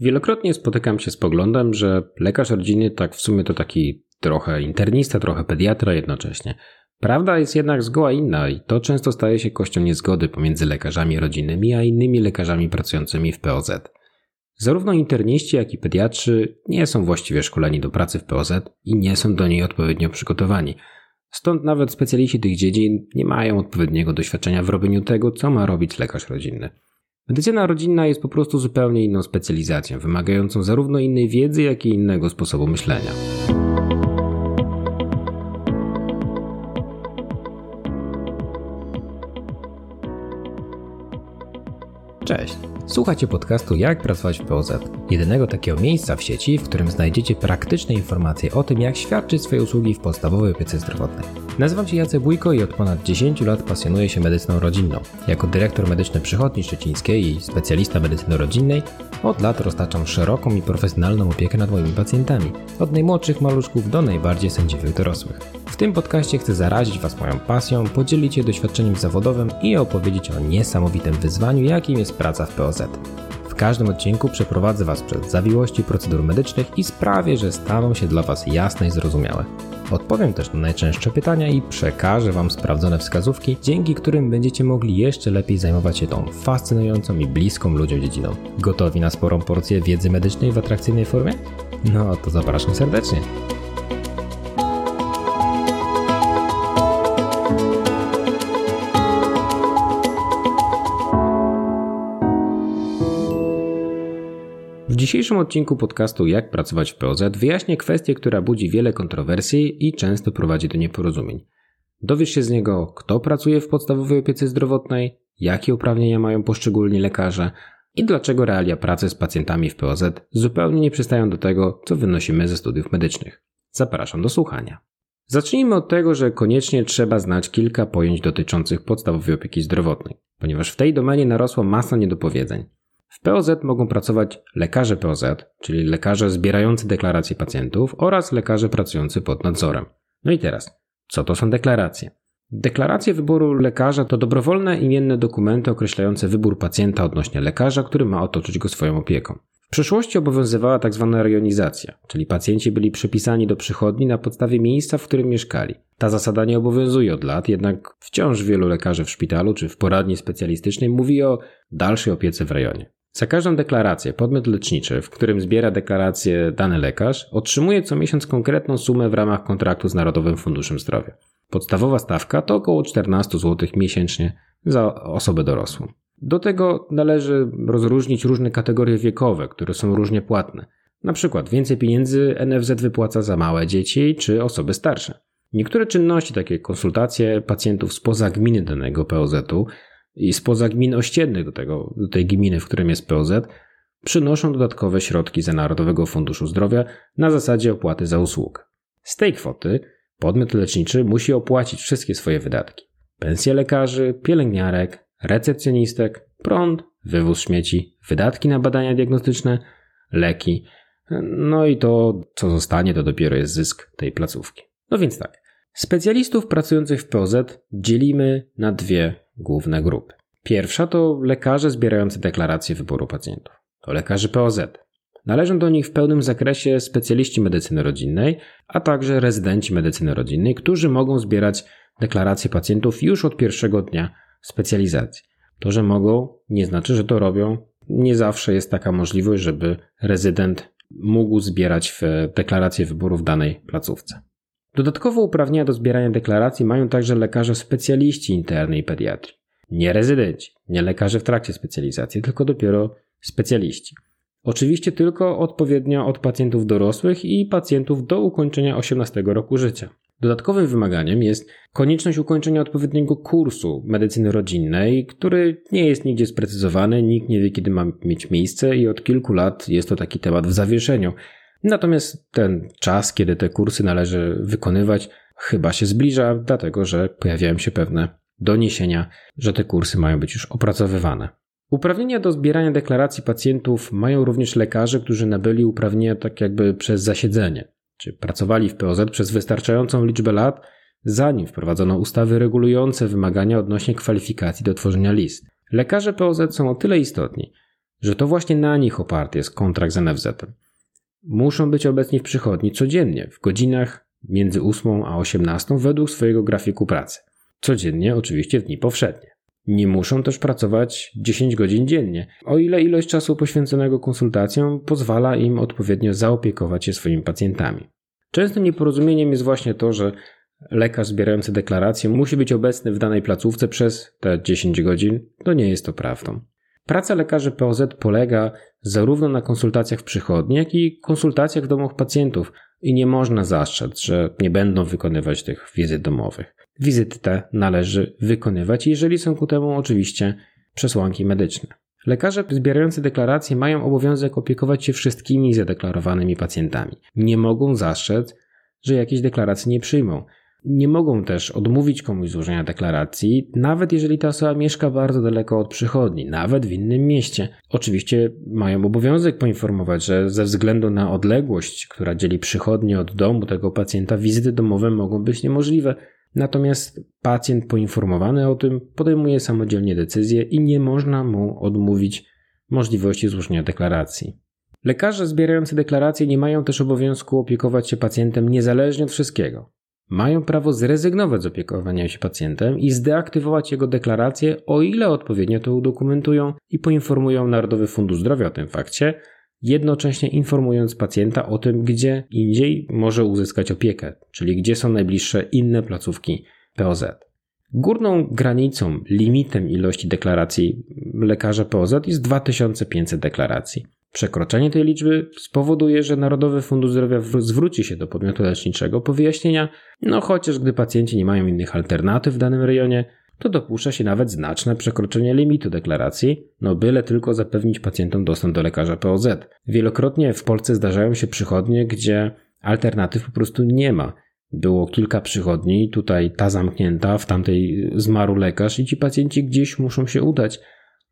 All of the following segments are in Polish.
Wielokrotnie spotykam się z poglądem, że lekarz rodzinny tak w sumie to taki trochę internista, trochę pediatra jednocześnie. Prawda jest jednak zgoła inna i to często staje się kością niezgody pomiędzy lekarzami rodzinnymi a innymi lekarzami pracującymi w POZ. Zarówno interniści, jak i pediatrzy nie są właściwie szkoleni do pracy w POZ i nie są do niej odpowiednio przygotowani. Stąd nawet specjaliści tych dziedzin nie mają odpowiedniego doświadczenia w robieniu tego, co ma robić lekarz rodzinny. Medycyna rodzinna jest po prostu zupełnie inną specjalizacją, wymagającą zarówno innej wiedzy, jak i innego sposobu myślenia. Cześć. Słuchacie podcastu Jak pracować w POZ. Jedynego takiego miejsca w sieci, w którym znajdziecie praktyczne informacje o tym, jak świadczyć swoje usługi w podstawowej opiece zdrowotnej. Nazywam się Jacek Bójko i od ponad 10 lat pasjonuję się medycyną rodzinną. Jako dyrektor medyczny przychodni szczecińskiej i specjalista medycyny rodzinnej od lat roztaczam szeroką i profesjonalną opiekę nad moimi pacjentami, od najmłodszych maluszków do najbardziej sędziwych dorosłych. Tym podcaście chcę zarazić Was moją pasją, podzielić się doświadczeniem zawodowym i opowiedzieć o niesamowitym wyzwaniu, jakim jest praca w POZ. W każdym odcinku przeprowadzę Was przez zawiłości procedur medycznych i sprawię, że staną się dla Was jasne i zrozumiałe. Odpowiem też na najczęstsze pytania i przekażę Wam sprawdzone wskazówki, dzięki którym będziecie mogli jeszcze lepiej zajmować się tą fascynującą i bliską ludziom dziedziną. Gotowi na sporą porcję wiedzy medycznej w atrakcyjnej formie? No to zapraszam serdecznie. Dzisiejszym odcinku podcastu Jak pracować w POZ wyjaśnię kwestię, która budzi wiele kontrowersji i często prowadzi do nieporozumień. Dowiesz się z niego, kto pracuje w podstawowej opiece zdrowotnej, jakie uprawnienia mają poszczególni lekarze i dlaczego realia pracy z pacjentami w POZ zupełnie nie przystają do tego, co wynosimy ze studiów medycznych. Zapraszam do słuchania. Zacznijmy od tego, że koniecznie trzeba znać kilka pojęć dotyczących podstawowej opieki zdrowotnej, ponieważ w tej domenie narosła masa niedopowiedzeń. W POZ mogą pracować lekarze POZ, czyli lekarze zbierający deklaracje pacjentów oraz lekarze pracujący pod nadzorem. No i teraz, co to są deklaracje? Deklaracje wyboru lekarza to dobrowolne imienne dokumenty określające wybór pacjenta odnośnie lekarza, który ma otoczyć go swoją opieką. W przeszłości obowiązywała tzw. Tak rejonizacja, czyli pacjenci byli przypisani do przychodni na podstawie miejsca, w którym mieszkali. Ta zasada nie obowiązuje od lat, jednak wciąż wielu lekarzy w szpitalu czy w poradni specjalistycznej mówi o dalszej opiece w rejonie. Za każdą deklarację podmiot leczniczy, w którym zbiera deklarację dany lekarz, otrzymuje co miesiąc konkretną sumę w ramach kontraktu z Narodowym Funduszem Zdrowia. Podstawowa stawka to około 14 zł miesięcznie za osobę dorosłą. Do tego należy rozróżnić różne kategorie wiekowe, które są różnie płatne. Na przykład więcej pieniędzy NFZ wypłaca za małe dzieci czy osoby starsze. Niektóre czynności, takie jak konsultacje pacjentów spoza gminy danego POZ-u, i spoza gmin ościennych do, tego, do tej gminy, w którym jest POZ, przynoszą dodatkowe środki z Narodowego Funduszu Zdrowia na zasadzie opłaty za usługę. Z tej kwoty podmiot leczniczy musi opłacić wszystkie swoje wydatki. Pensje lekarzy, pielęgniarek, recepcjonistek, prąd, wywóz śmieci, wydatki na badania diagnostyczne, leki. No i to, co zostanie, to dopiero jest zysk tej placówki. No więc tak. Specjalistów pracujących w POZ dzielimy na dwie główne grupy. Pierwsza to lekarze zbierający deklaracje wyboru pacjentów. To lekarze POZ. Należą do nich w pełnym zakresie specjaliści medycyny rodzinnej, a także rezydenci medycyny rodzinnej, którzy mogą zbierać deklaracje pacjentów już od pierwszego dnia specjalizacji. To, że mogą, nie znaczy, że to robią. Nie zawsze jest taka możliwość, żeby rezydent mógł zbierać deklaracje wyboru w danej placówce. Dodatkowo uprawnienia do zbierania deklaracji mają także lekarze specjaliści internej pediatrii. Nie rezydenci, nie lekarze w trakcie specjalizacji, tylko dopiero specjaliści. Oczywiście tylko odpowiednio od pacjentów dorosłych i pacjentów do ukończenia 18 roku życia. Dodatkowym wymaganiem jest konieczność ukończenia odpowiedniego kursu medycyny rodzinnej, który nie jest nigdzie sprecyzowany, nikt nie wie kiedy ma mieć miejsce i od kilku lat jest to taki temat w zawieszeniu. Natomiast ten czas, kiedy te kursy należy wykonywać, chyba się zbliża, dlatego że pojawiają się pewne doniesienia, że te kursy mają być już opracowywane. Uprawnienia do zbierania deklaracji pacjentów mają również lekarze, którzy nabyli uprawnienia tak jakby przez zasiedzenie, czy pracowali w POZ przez wystarczającą liczbę lat, zanim wprowadzono ustawy regulujące wymagania odnośnie kwalifikacji do tworzenia list. Lekarze POZ są o tyle istotni, że to właśnie na nich oparty jest kontrakt z NFZ. Muszą być obecni w przychodni codziennie, w godzinach między 8 a 18 według swojego grafiku pracy. Codziennie, oczywiście w dni powszednie. Nie muszą też pracować 10 godzin dziennie, o ile ilość czasu poświęconego konsultacjom pozwala im odpowiednio zaopiekować się swoimi pacjentami. Częstym nieporozumieniem jest właśnie to, że lekarz zbierający deklarację musi być obecny w danej placówce przez te 10 godzin. To nie jest to prawdą. Praca lekarzy POZ polega zarówno na konsultacjach w przychodni, jak i konsultacjach w domach pacjentów i nie można zastrzec, że nie będą wykonywać tych wizyt domowych. Wizyty te należy wykonywać, jeżeli są ku temu oczywiście przesłanki medyczne. Lekarze zbierający deklaracje mają obowiązek opiekować się wszystkimi zadeklarowanymi pacjentami. Nie mogą zastrzec, że jakieś deklaracje nie przyjmą. Nie mogą też odmówić komuś złożenia deklaracji, nawet jeżeli ta osoba mieszka bardzo daleko od przychodni, nawet w innym mieście. Oczywiście mają obowiązek poinformować, że ze względu na odległość, która dzieli przychodnię od domu tego pacjenta, wizyty domowe mogą być niemożliwe. Natomiast pacjent poinformowany o tym podejmuje samodzielnie decyzję i nie można mu odmówić możliwości złożenia deklaracji. Lekarze zbierający deklaracje nie mają też obowiązku opiekować się pacjentem niezależnie od wszystkiego. Mają prawo zrezygnować z opiekowania się pacjentem i zdeaktywować jego deklarację, o ile odpowiednio to udokumentują i poinformują Narodowy Fundusz Zdrowia o tym fakcie, jednocześnie informując pacjenta o tym, gdzie indziej może uzyskać opiekę, czyli gdzie są najbliższe inne placówki POZ. Górną granicą, limitem ilości deklaracji lekarza POZ jest 2500 deklaracji. Przekroczenie tej liczby spowoduje, że Narodowy Fundusz Zdrowia zwróci się do podmiotu leczniczego po wyjaśnienia, no chociaż gdy pacjenci nie mają innych alternatyw w danym rejonie, to dopuszcza się nawet znaczne przekroczenie limitu deklaracji, no byle tylko zapewnić pacjentom dostęp do lekarza POZ. Wielokrotnie w Polsce zdarzają się przychodnie, gdzie alternatyw po prostu nie ma. Było kilka przychodni, tutaj ta zamknięta, w tamtej zmarł lekarz i ci pacjenci gdzieś muszą się udać.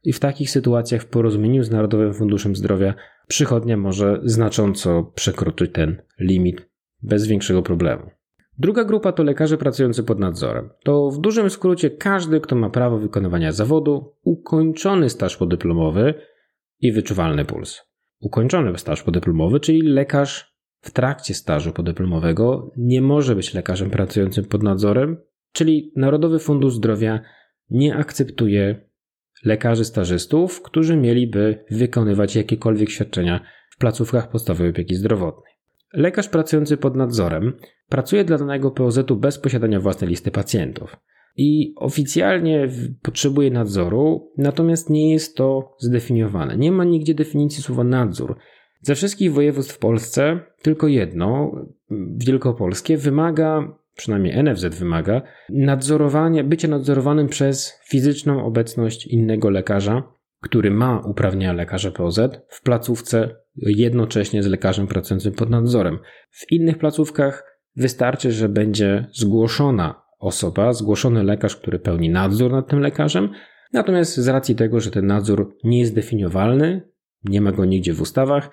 I w takich sytuacjach w porozumieniu z Narodowym Funduszem Zdrowia przychodnia może znacząco przekroczyć ten limit bez większego problemu. Druga grupa to lekarze pracujący pod nadzorem. To w dużym skrócie każdy, kto ma prawo wykonywania zawodu, ukończony staż podyplomowy i wyczuwalny puls. Ukończony staż podyplomowy, czyli lekarz w trakcie stażu podyplomowego nie może być lekarzem pracującym pod nadzorem, czyli Narodowy Fundusz Zdrowia nie akceptuje lekarzy stażystów, którzy mieliby wykonywać jakiekolwiek świadczenia w placówkach podstawowej opieki zdrowotnej. Lekarz pracujący pod nadzorem pracuje dla danego POZ-u bez posiadania własnej listy pacjentów i oficjalnie potrzebuje nadzoru, natomiast nie jest to zdefiniowane. Nie ma nigdzie definicji słowa nadzór. Ze wszystkich województw w Polsce tylko jedno, wielkopolskie, wymaga, przynajmniej NFZ wymaga, nadzorowania, bycia nadzorowanym przez fizyczną obecność innego lekarza, który ma uprawnienia lekarza POZ w placówce jednocześnie z lekarzem pracującym pod nadzorem. W innych placówkach wystarczy, że będzie zgłoszona osoba, zgłoszony lekarz, który pełni nadzór nad tym lekarzem. Natomiast z racji tego, że ten nadzór nie jest definiowalny, nie ma go nigdzie w ustawach,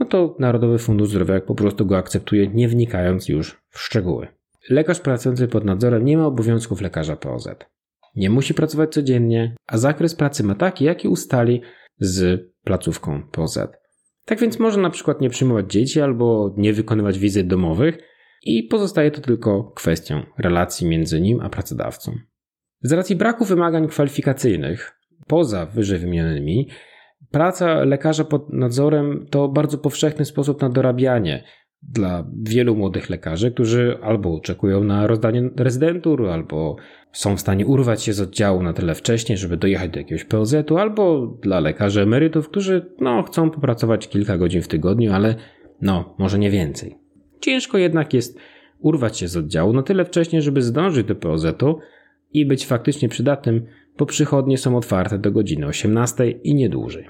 no to Narodowy Fundusz Zdrowia po prostu go akceptuje, nie wnikając już w szczegóły. Lekarz pracujący pod nadzorem nie ma obowiązków lekarza POZ. Nie musi pracować codziennie, a zakres pracy ma taki, jaki ustali z placówką POZ. Tak więc może na przykład nie przyjmować dzieci albo nie wykonywać wizyt domowych i pozostaje to tylko kwestią relacji między nim a pracodawcą. Z racji braku wymagań kwalifikacyjnych, poza wyżej wymienionymi, praca lekarza pod nadzorem to bardzo powszechny sposób na dorabianie dla wielu młodych lekarzy, którzy albo oczekują na rozdanie rezydentur, albo są w stanie urwać się z oddziału na tyle wcześnie, żeby dojechać do jakiegoś POZ-u, albo dla lekarzy emerytów, którzy no, chcą popracować kilka godzin w tygodniu, ale no, może nie więcej. Ciężko jednak jest urwać się z oddziału na tyle wcześnie, żeby zdążyć do POZ-u i być faktycznie przydatnym, bo przychodnie są otwarte do godziny 18 i nie dłużej.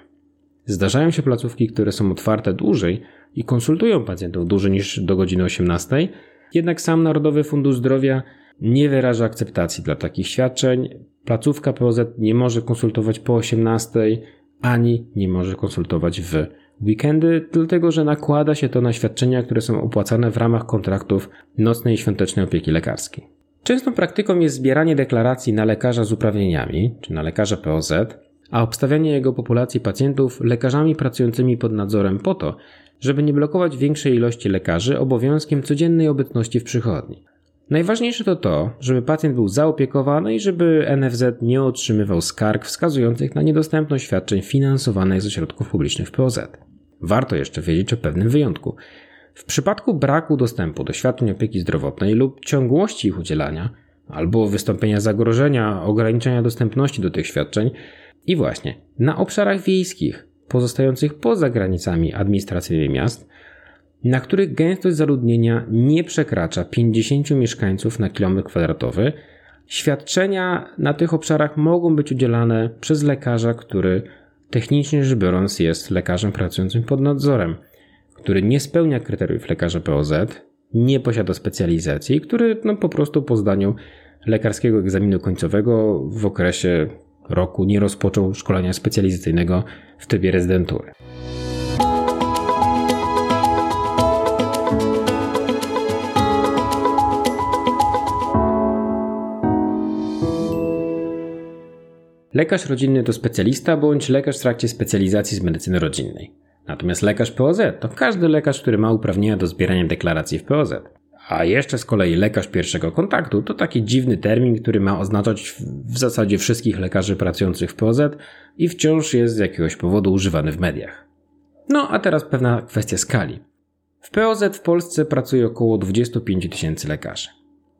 Zdarzają się placówki, które są otwarte dłużej i konsultują pacjentów dłużej niż do godziny 18, jednak sam Narodowy Fundusz Zdrowia nie wyraża akceptacji dla takich świadczeń. Placówka POZ nie może konsultować po 18 ani nie może konsultować w weekendy, dlatego że nakłada się to na świadczenia, które są opłacane w ramach kontraktów nocnej i świątecznej opieki lekarskiej. Częstą praktyką jest zbieranie deklaracji na lekarza z uprawnieniami, czy na lekarza POZ, a obstawianie jego populacji pacjentów lekarzami pracującymi pod nadzorem po to, żeby nie blokować większej ilości lekarzy obowiązkiem codziennej obecności w przychodni. Najważniejsze to to, żeby pacjent był zaopiekowany i żeby NFZ nie otrzymywał skarg wskazujących na niedostępność świadczeń finansowanych ze środków publicznych w POZ. Warto jeszcze wiedzieć o pewnym wyjątku. W przypadku braku dostępu do świadczeń opieki zdrowotnej lub ciągłości ich udzielania, albo wystąpienia zagrożenia ograniczenia dostępności do tych świadczeń, i właśnie na obszarach wiejskich, pozostających poza granicami administracyjnymi miast, na których gęstość zaludnienia nie przekracza 50 mieszkańców na kilometr kwadratowy, świadczenia na tych obszarach mogą być udzielane przez lekarza, który technicznie rzecz biorąc jest lekarzem pracującym pod nadzorem, który nie spełnia kryteriów lekarza POZ, nie posiada specjalizacji, który no, po prostu po zdaniu lekarskiego egzaminu końcowego w okresie roku nie rozpoczął szkolenia specjalizacyjnego w trybie rezydentury. Lekarz rodzinny to specjalista bądź lekarz w trakcie specjalizacji z medycyny rodzinnej. Natomiast lekarz POZ to każdy lekarz, który ma uprawnienia do zbierania deklaracji w POZ. A jeszcze z kolei lekarz pierwszego kontaktu to taki dziwny termin, który ma oznaczać w zasadzie wszystkich lekarzy pracujących w POZ i wciąż jest z jakiegoś powodu używany w mediach. No a teraz pewna kwestia skali. W POZ w Polsce pracuje około 25 tysięcy lekarzy.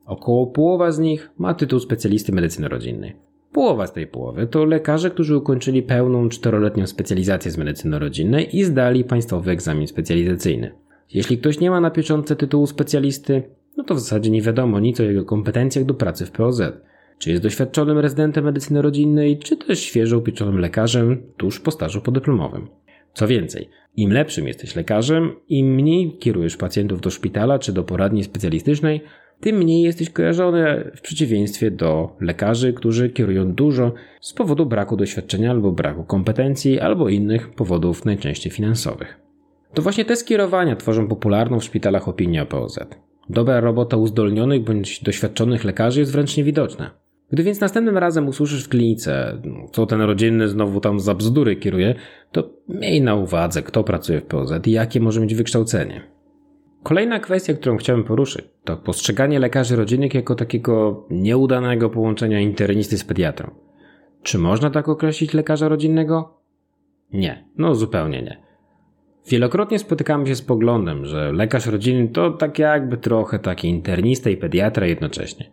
Około połowa z nich ma tytuł specjalisty medycyny rodzinnej. Połowa z tej połowy to lekarze, którzy ukończyli pełną czteroletnią specjalizację z medycyny rodzinnej i zdali państwowy egzamin specjalizacyjny. Jeśli ktoś nie ma na pieczątce tytułu specjalisty, no to w zasadzie nie wiadomo nic o jego kompetencjach do pracy w POZ. Czy jest doświadczonym rezydentem medycyny rodzinnej, czy też świeżo upieczonym lekarzem tuż po stażu podyplomowym. Co więcej, im lepszym jesteś lekarzem, im mniej kierujesz pacjentów do szpitala czy do poradni specjalistycznej, tym mniej jesteś kojarzony w przeciwieństwie do lekarzy, którzy kierują dużo z powodu braku doświadczenia albo braku kompetencji, albo innych powodów najczęściej finansowych. To właśnie te skierowania tworzą popularną w szpitalach opinię POZ. Dobra robota uzdolnionych bądź doświadczonych lekarzy jest wręcz niewidoczna. Gdy więc następnym razem usłyszysz w klinice, co ten rodzinny znowu tam za bzdury kieruje, to miej na uwadze, kto pracuje w POZ i jakie może mieć wykształcenie. Kolejna kwestia, którą chciałem poruszyć, to postrzeganie lekarzy rodzinnych jako takiego nieudanego połączenia internisty z pediatrą. Czy można tak określić lekarza rodzinnego? Nie, no zupełnie nie. Wielokrotnie spotykamy się z poglądem, że lekarz rodzinny to tak jakby trochę taki internista i pediatra jednocześnie.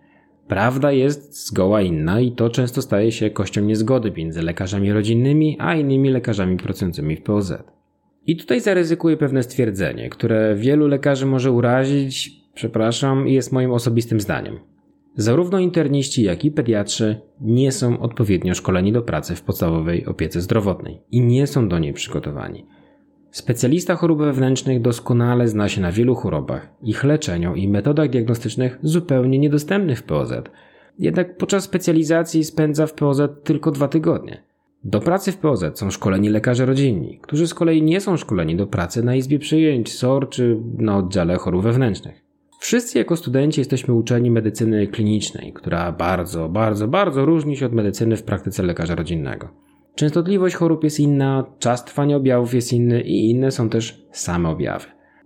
Prawda jest zgoła inna i to często staje się kością niezgody między lekarzami rodzinnymi a innymi lekarzami pracującymi w POZ. I tutaj zaryzykuję pewne stwierdzenie, które wielu lekarzy może urazić, przepraszam, i jest moim osobistym zdaniem. Zarówno interniści, jak i pediatrzy nie są odpowiednio szkoleni do pracy w podstawowej opiece zdrowotnej i nie są do niej przygotowani. Specjalista chorób wewnętrznych doskonale zna się na wielu chorobach, ich leczeniu i metodach diagnostycznych zupełnie niedostępnych w POZ. Jednak podczas specjalizacji spędza w POZ tylko dwa tygodnie. Do pracy w POZ są szkoleni lekarze rodzinni, którzy z kolei nie są szkoleni do pracy na izbie przyjęć, SOR czy na oddziale chorób wewnętrznych. Wszyscy jako studenci jesteśmy uczeni medycyny klinicznej, która bardzo, bardzo, bardzo różni się od medycyny w praktyce lekarza rodzinnego. Częstotliwość chorób jest inna, czas trwania objawów jest inny i inne są też same objawy.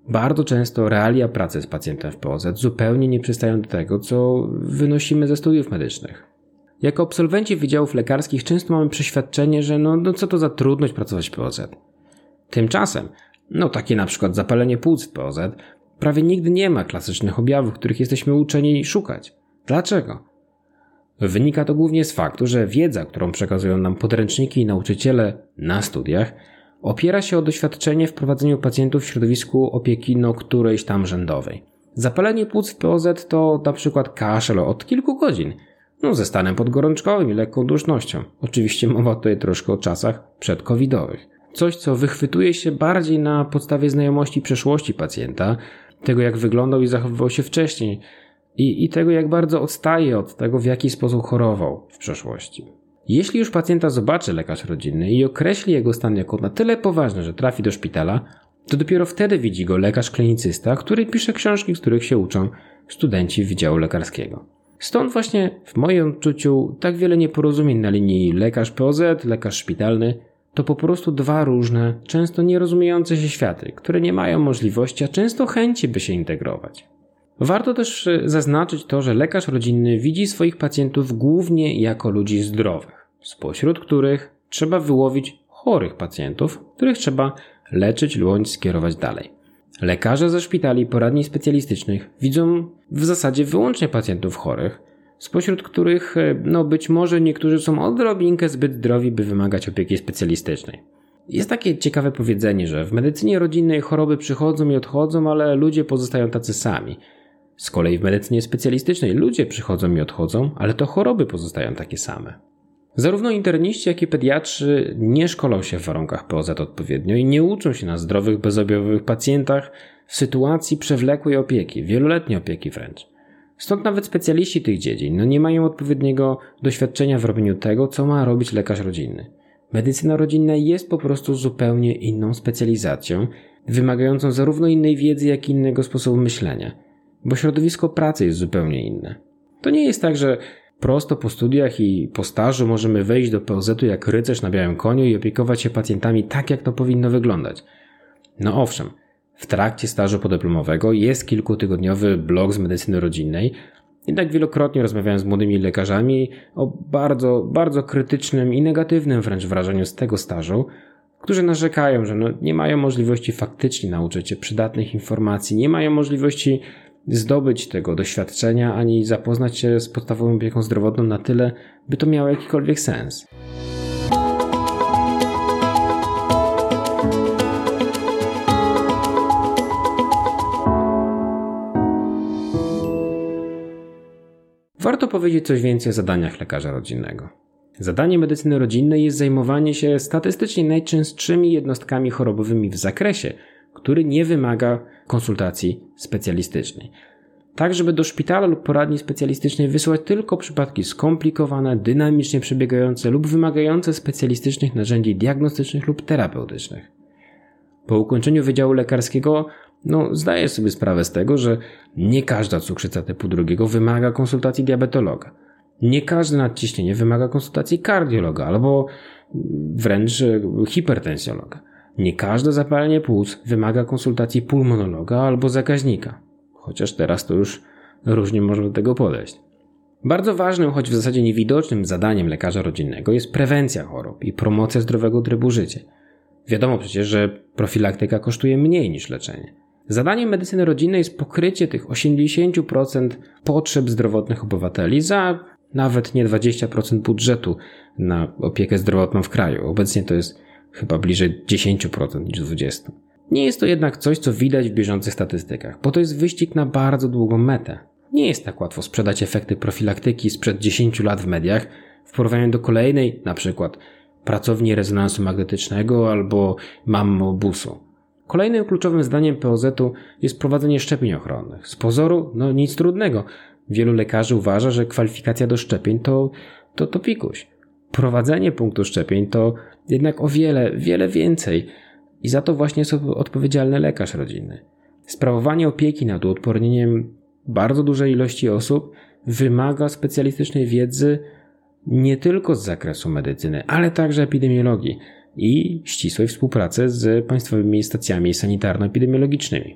Bardzo często realia pracy z pacjentem w POZ zupełnie nie przystają do tego, co wynosimy ze studiów medycznych. Jako absolwenci wydziałów lekarskich często mamy przeświadczenie, że no, no co to za trudność pracować w POZ. Tymczasem, no takie na przykład zapalenie płuc w POZ, prawie nigdy nie ma klasycznych objawów, których jesteśmy uczeni szukać. Dlaczego? Wynika to głównie z faktu, że wiedza, którą przekazują nam podręczniki i nauczyciele na studiach, opiera się o doświadczenie w prowadzeniu pacjentów w środowisku opieki no którejś tam rzędowej. Zapalenie płuc w POZ to na przykład kaszel od kilku godzin, no ze stanem podgorączkowym i lekką dusznością. Oczywiście mowa tutaj troszkę o czasach przedcovidowych. Coś, co wychwytuje się bardziej na podstawie znajomości przeszłości pacjenta, tego jak wyglądał i zachowywał się wcześniej, i, i tego, jak bardzo odstaje od tego, w jaki sposób chorował w przeszłości. Jeśli już pacjenta zobaczy lekarz rodzinny i określi jego stan jako na tyle poważny, że trafi do szpitala, to dopiero wtedy widzi go lekarz klinicysta, który pisze książki, z których się uczą studenci Wydziału Lekarskiego. Stąd właśnie w moim odczuciu tak wiele nieporozumień na linii lekarz POZ, lekarz szpitalny to po prostu dwa różne, często nierozumiejące się światy, które nie mają możliwości, a często chęci, by się integrować. Warto też e, zaznaczyć to, że lekarz rodzinny widzi swoich pacjentów głównie jako ludzi zdrowych, spośród których trzeba wyłowić chorych pacjentów, których trzeba leczyć bądź skierować dalej. Lekarze ze szpitali poradni specjalistycznych widzą w zasadzie wyłącznie pacjentów chorych, spośród których e, no być może niektórzy są odrobinkę zbyt zdrowi, by wymagać opieki specjalistycznej. Jest takie ciekawe powiedzenie, że w medycynie rodzinnej choroby przychodzą i odchodzą, ale ludzie pozostają tacy sami. Z kolei w medycynie specjalistycznej ludzie przychodzą i odchodzą, ale to choroby pozostają takie same. Zarówno interniści, jak i pediatrzy nie szkolą się w warunkach POZ odpowiednio i nie uczą się na zdrowych, bezobjawowych pacjentach w sytuacji przewlekłej opieki, wieloletniej opieki wręcz. Stąd nawet specjaliści tych dziedzin no nie mają odpowiedniego doświadczenia w robieniu tego, co ma robić lekarz rodzinny. Medycyna rodzinna jest po prostu zupełnie inną specjalizacją, wymagającą zarówno innej wiedzy, jak i innego sposobu myślenia, bo środowisko pracy jest zupełnie inne. To nie jest tak, że prosto po studiach i po stażu możemy wejść do POZ-u jak rycerz na białym koniu i opiekować się pacjentami tak, jak to powinno wyglądać. No owszem, w trakcie stażu podyplomowego jest kilkutygodniowy blok z medycyny rodzinnej, jednak wielokrotnie rozmawiałem z młodymi lekarzami o bardzo, bardzo krytycznym i negatywnym wręcz wrażeniu z tego stażu, którzy narzekają, że no nie mają możliwości faktycznie nauczyć się przydatnych informacji, nie mają możliwości zdobyć tego doświadczenia ani zapoznać się z podstawową opieką zdrowotną na tyle, by to miało jakikolwiek sens. Warto powiedzieć coś więcej o zadaniach lekarza rodzinnego. Zadanie medycyny rodzinnej jest zajmowanie się statystycznie najczęstszymi jednostkami chorobowymi w zakresie, który nie wymaga konsultacji specjalistycznej. Tak, żeby do szpitala lub poradni specjalistycznej wysłać tylko przypadki skomplikowane, dynamicznie przebiegające lub wymagające specjalistycznych narzędzi diagnostycznych lub terapeutycznych. Po ukończeniu wydziału lekarskiego no, zdaję sobie sprawę z tego, że nie każda cukrzyca typu drugiego wymaga konsultacji diabetologa. Nie każde nadciśnienie wymaga konsultacji kardiologa albo wręcz hipertensjologa. Nie każde zapalenie płuc wymaga konsultacji pulmonologa albo zakaźnika. Chociaż teraz to już różnie można do tego podejść. Bardzo ważnym, choć w zasadzie niewidocznym zadaniem lekarza rodzinnego jest prewencja chorób i promocja zdrowego trybu życia. Wiadomo przecież, że profilaktyka kosztuje mniej niż leczenie. Zadaniem medycyny rodzinnej jest pokrycie tych 80% potrzeb zdrowotnych obywateli za nawet nie 20% budżetu na opiekę zdrowotną w kraju. Obecnie to jest chyba bliżej 10% niż 20%. Nie jest to jednak coś, co widać w bieżących statystykach, bo to jest wyścig na bardzo długą metę. Nie jest tak łatwo sprzedać efekty profilaktyki sprzed 10 lat w mediach w porównaniu do kolejnej, na przykład pracowni rezonansu magnetycznego albo mammobusu. Kolejnym kluczowym zdaniem POZ-u jest prowadzenie szczepień ochronnych. Z pozoru, no nic trudnego. Wielu lekarzy uważa, że kwalifikacja do szczepień to, to, to pikuś. Prowadzenie punktu szczepień to jednak o wiele, wiele więcej i za to właśnie jest odpowiedzialny lekarz rodzinny. Sprawowanie opieki nad uodpornieniem bardzo dużej ilości osób wymaga specjalistycznej wiedzy nie tylko z zakresu medycyny, ale także epidemiologii i ścisłej współpracy z państwowymi stacjami sanitarno-epidemiologicznymi.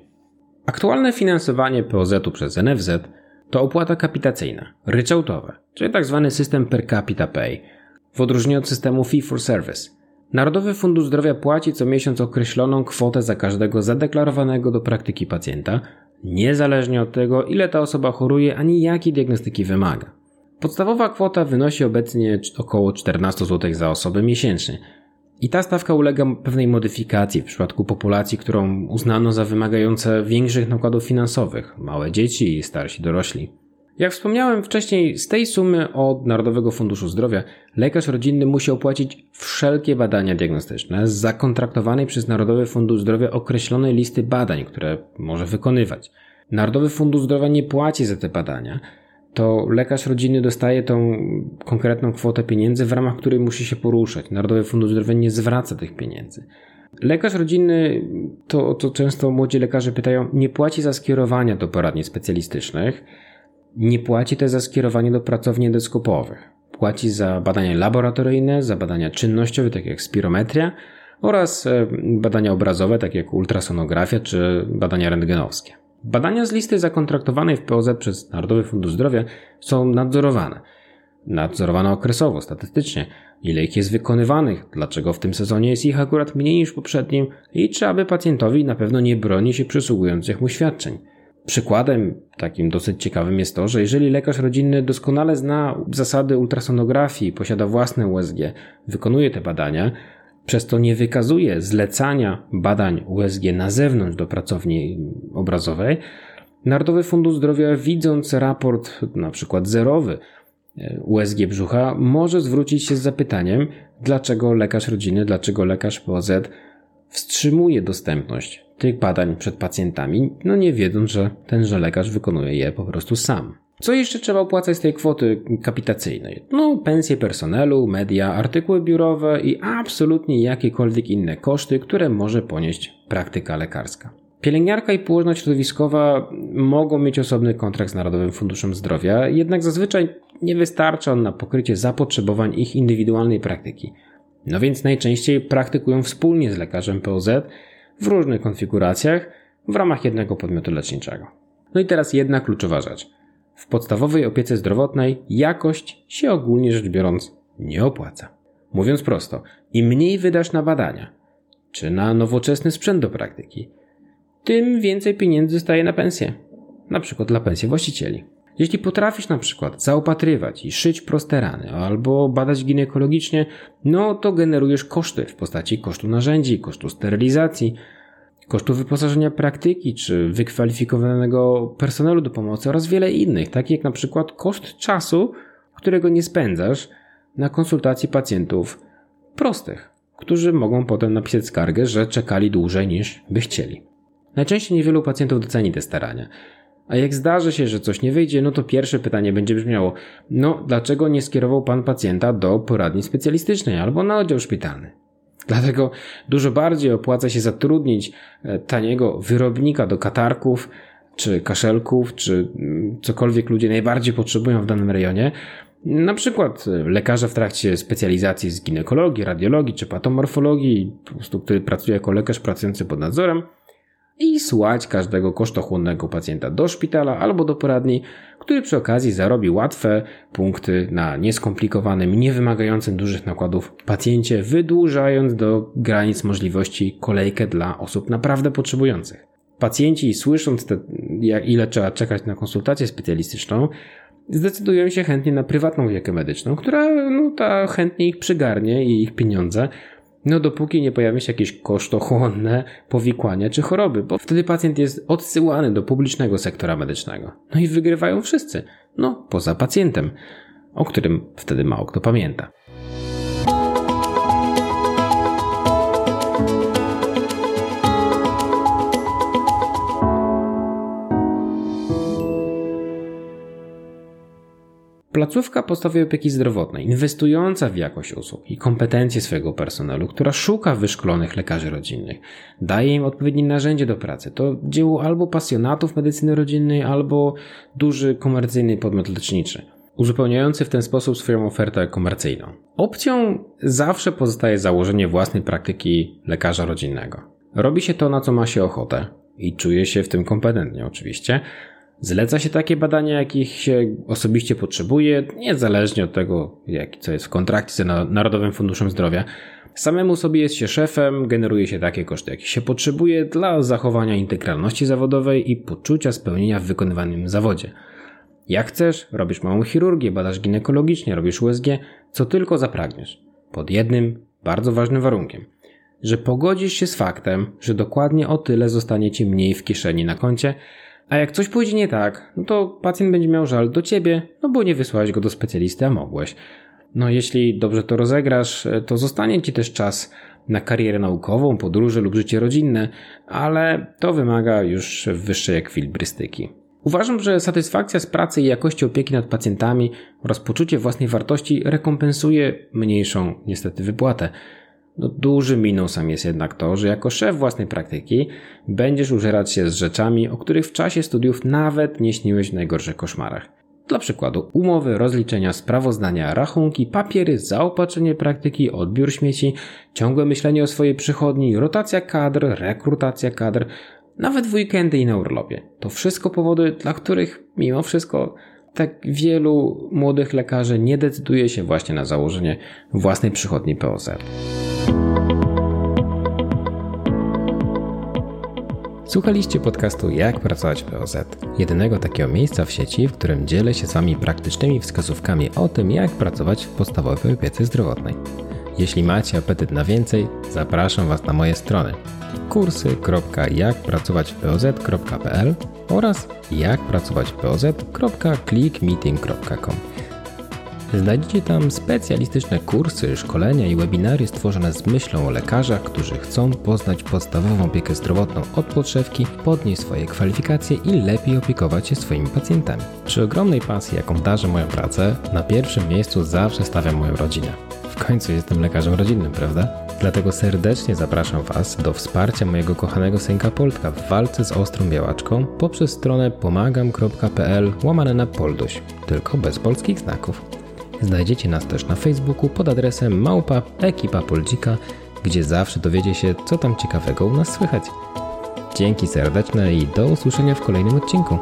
Aktualne finansowanie POZ-u przez NFZ to opłata kapitacyjna, ryczałtowe, czyli tzw. Tak system per capita pay, w odróżnieniu od systemu fee for service. Narodowy Fundusz Zdrowia płaci co miesiąc określoną kwotę za każdego zadeklarowanego do praktyki pacjenta, niezależnie od tego, ile ta osoba choruje ani jakiej diagnostyki wymaga. Podstawowa kwota wynosi obecnie około 14 zł za osobę miesięcznie, i ta stawka ulega pewnej modyfikacji w przypadku populacji, którą uznano za wymagające większych nakładów finansowych małe dzieci i starsi dorośli. Jak wspomniałem wcześniej, z tej sumy od Narodowego Funduszu Zdrowia lekarz rodzinny musi opłacić wszelkie badania diagnostyczne z zakontraktowanej przez Narodowy Fundusz Zdrowia określonej listy badań, które może wykonywać. Narodowy Fundusz Zdrowia nie płaci za te badania, to lekarz rodzinny dostaje tą konkretną kwotę pieniędzy, w ramach której musi się poruszać. Narodowy Fundusz Zdrowia nie zwraca tych pieniędzy. Lekarz rodzinny, to, to często młodzi lekarze pytają, nie płaci za skierowania do poradni specjalistycznych, Nie płaci też za skierowanie do pracowni endoskopowych. Płaci za badania laboratoryjne, za badania czynnościowe, takie jak spirometria oraz e, badania obrazowe, takie jak ultrasonografia czy badania rentgenowskie. Badania z listy zakontraktowanej w POZ przez Narodowy Fundusz Zdrowia są nadzorowane. Nadzorowane okresowo, statystycznie, ile ich jest wykonywanych, dlaczego w tym sezonie jest ich akurat mniej niż poprzednim i czy aby pacjentowi na pewno nie broni się przysługujących mu świadczeń. Przykładem takim dosyć ciekawym jest to, że jeżeli lekarz rodzinny doskonale zna zasady ultrasonografii, posiada własne USG, wykonuje te badania, przez to nie wykazuje zlecania badań USG na zewnątrz do pracowni obrazowej, Narodowy Fundusz Zdrowia, widząc raport na przykład zerowy e, USG brzucha, może zwrócić się z zapytaniem, dlaczego lekarz rodzinny, dlaczego lekarz POZ wstrzymuje dostępność tych badań przed pacjentami, no nie wiedząc, że tenże lekarz wykonuje je po prostu sam. Co jeszcze trzeba opłacać z tej kwoty kapitacyjnej? No, pensje personelu, media, artykuły biurowe i absolutnie jakiekolwiek inne koszty, które może ponieść praktyka lekarska. Pielęgniarka i położna środowiskowa mogą mieć osobny kontrakt z Narodowym Funduszem Zdrowia, jednak zazwyczaj nie wystarcza on na pokrycie zapotrzebowań ich indywidualnej praktyki. No więc najczęściej praktykują wspólnie z lekarzem POZ w różnych konfiguracjach w ramach jednego podmiotu leczniczego. No i teraz jedna kluczowa rzecz. W podstawowej opiece zdrowotnej jakość się ogólnie rzecz biorąc nie opłaca. Mówiąc prosto, im mniej wydasz na badania, czy na nowoczesny sprzęt do praktyki, tym więcej pieniędzy zostaje na pensję. Na przykład dla pensji właścicieli. Jeśli potrafisz na przykład zaopatrywać i szyć proste rany albo badać ginekologicznie, no to generujesz koszty w postaci kosztu narzędzi, kosztu sterylizacji, kosztu wyposażenia praktyki czy wykwalifikowanego personelu do pomocy oraz wiele innych, takich jak na przykład koszt czasu, którego nie spędzasz na konsultacji pacjentów prostych, którzy mogą potem napisać skargę, że czekali dłużej niż by chcieli. Najczęściej niewielu pacjentów doceni te starania. A jak zdarzy się, że coś nie wyjdzie, no to pierwsze pytanie będzie brzmiało: No, dlaczego nie skierował pan pacjenta do poradni specjalistycznej albo na oddział szpitalny? Dlatego dużo bardziej opłaca się zatrudnić e, taniego wyrobnika do katarków, czy kaszelków, czy mm, cokolwiek ludzie najbardziej potrzebują w danym rejonie. Na przykład e, lekarza w trakcie specjalizacji z ginekologii, radiologii czy patomorfologii, po prostu, który pracuje jako lekarz pracujący pod nadzorem, i słać każdego kosztochłonnego pacjenta do szpitala albo do poradni, który przy okazji zarobi łatwe punkty na nieskomplikowanym, niewymagającym dużych nakładów pacjencie, wydłużając do granic możliwości kolejkę dla osób naprawdę potrzebujących. Pacjenci, słysząc te, jak, ile trzeba czekać na konsultację specjalistyczną, zdecydują się chętnie na prywatną opiekę medyczną, która no, ta chętnie ich przygarnie i ich pieniądze, no dopóki nie pojawią się jakieś kosztochłonne powikłania czy choroby, bo wtedy pacjent jest odsyłany do publicznego sektora medycznego. No i wygrywają wszyscy, no poza pacjentem, o którym wtedy mało kto pamięta. Placówka podstawowej opieki zdrowotnej, inwestująca w jakość usług i kompetencje swojego personelu, która szuka wyszkolonych lekarzy rodzinnych, daje im odpowiednie narzędzie do pracy. To dzieło albo pasjonatów medycyny rodzinnej, albo duży komercyjny podmiot leczniczy, uzupełniający w ten sposób swoją ofertę komercyjną. Opcją zawsze pozostaje założenie własnej praktyki lekarza rodzinnego. Robi się to, na co ma się ochotę i czuje się w tym kompetentnie oczywiście, Zleca się takie badania, jakich się osobiście potrzebuje, niezależnie od tego, jak, co jest w kontrakcie z Narodowym Funduszem Zdrowia. Samemu sobie jest się szefem, generuje się takie koszty, jakie się potrzebuje dla zachowania integralności zawodowej i poczucia spełnienia w wykonywanym zawodzie. Jak chcesz, robisz małą chirurgię, badasz ginekologicznie, robisz USG, co tylko zapragniesz. Pod jednym, bardzo ważnym warunkiem – że pogodzisz się z faktem, że dokładnie o tyle zostanie ci mniej w kieszeni na koncie, a jak coś pójdzie nie tak, no to pacjent będzie miał żal do ciebie, no bo nie wysłałeś go do specjalisty, a mogłeś. No jeśli dobrze to rozegrasz, to zostanie ci też czas na karierę naukową, podróże lub życie rodzinne, ale to wymaga już wyższej ekwilibrystyki. Uważam, że satysfakcja z pracy i jakości opieki nad pacjentami oraz poczucie własnej wartości rekompensuje mniejszą niestety wypłatę. No, dużym minusem jest jednak to, że jako szef własnej praktyki będziesz użerać się z rzeczami, o których w czasie studiów nawet nie śniłeś w najgorszych koszmarach. Dla przykładu umowy, rozliczenia, sprawozdania, rachunki, papiery, zaopatrzenie praktyki, odbiór śmieci, ciągłe myślenie o swojej przychodni, rotacja kadr, rekrutacja kadr, nawet w weekendy i na urlopie. To wszystko powody, dla których mimo wszystko tak wielu młodych lekarzy nie decyduje się właśnie na założenie własnej przychodni POZ. Słuchaliście podcastu Jak pracować w POZ, jedynego takiego miejsca w sieci, w którym dzielę się z Wami praktycznymi wskazówkami o tym, jak pracować w podstawowej opiece zdrowotnej. Jeśli macie apetyt na więcej, zapraszam Was na moje strony kursy.jakpracowaćwpoz.pl oraz jakpracowaćwpoz.clickmeeting.com. Znajdziecie tam specjalistyczne kursy, szkolenia i webinary stworzone z myślą o lekarzach, którzy chcą poznać podstawową opiekę zdrowotną od podszewki, podnieść swoje kwalifikacje i lepiej opiekować się swoimi pacjentami. Przy ogromnej pasji, jaką darzę moją pracę, na pierwszym miejscu zawsze stawiam moją rodzinę. W końcu jestem lekarzem rodzinnym, prawda? Dlatego serdecznie zapraszam Was do wsparcia mojego kochanego synka Polka w walce z ostrą białaczką poprzez stronę pomagam.pl łamane na polduś, tylko bez polskich znaków. Znajdziecie nas też na Facebooku pod adresem małpa ekipa Poldzika, gdzie zawsze dowiecie się, co tam ciekawego u nas słychać. Dzięki serdeczne i do usłyszenia w kolejnym odcinku.